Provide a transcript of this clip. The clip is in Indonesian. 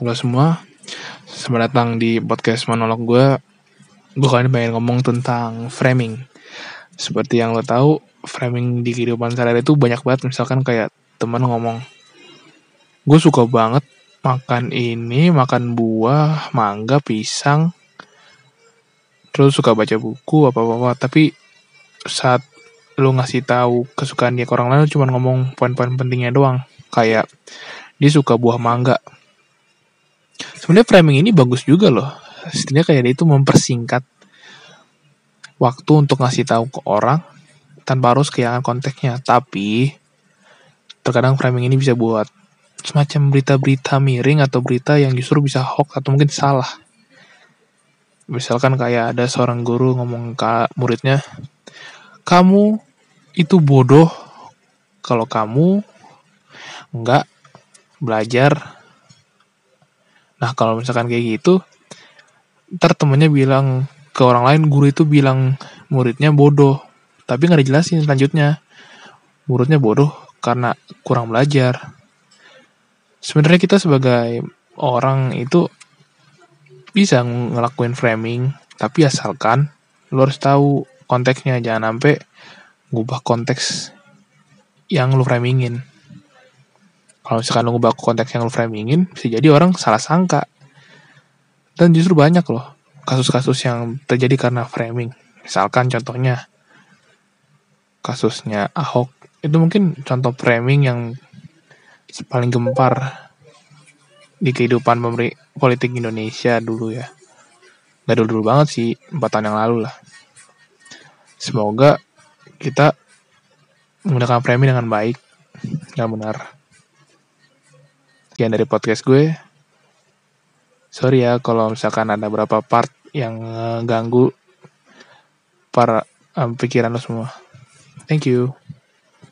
Halo semua, selamat datang di podcast monolog gue. Gue kali ini pengen ngomong tentang framing. Seperti yang lo tahu, framing di kehidupan sehari-hari itu banyak banget. Misalkan kayak teman ngomong, gue suka banget makan ini, makan buah, mangga, pisang, terus suka baca buku apa-apa. Tapi saat lo ngasih tahu kesukaan dia ke orang lain, cuma ngomong poin-poin pentingnya doang. Kayak dia suka buah mangga, sebenarnya framing ini bagus juga loh. Setidaknya kayak itu mempersingkat waktu untuk ngasih tahu ke orang tanpa harus kehilangan konteksnya. Tapi terkadang framing ini bisa buat semacam berita-berita miring atau berita yang justru bisa hoax atau mungkin salah. Misalkan kayak ada seorang guru ngomong ke muridnya kamu itu bodoh. Kalau kamu nggak belajar Nah kalau misalkan kayak gitu, ntar temennya bilang ke orang lain guru itu bilang muridnya bodoh, tapi nggak dijelasin selanjutnya. Muridnya bodoh karena kurang belajar. Sebenarnya kita sebagai orang itu bisa ngelakuin framing, tapi asalkan lo harus tahu konteksnya, jangan sampai ngubah konteks yang lo framingin kalau misalkan lu ngebak konteks yang lu framingin bisa jadi orang salah sangka. Dan justru banyak loh kasus-kasus yang terjadi karena framing. Misalkan contohnya kasusnya Ahok. Itu mungkin contoh framing yang paling gempar di kehidupan politik Indonesia dulu ya. Nggak dulu, dulu banget sih empat tahun yang lalu lah. Semoga kita menggunakan framing dengan baik. Yang benar sekian dari podcast gue. Sorry ya kalau misalkan ada beberapa part yang ganggu para um, pikiran lo semua. Thank you.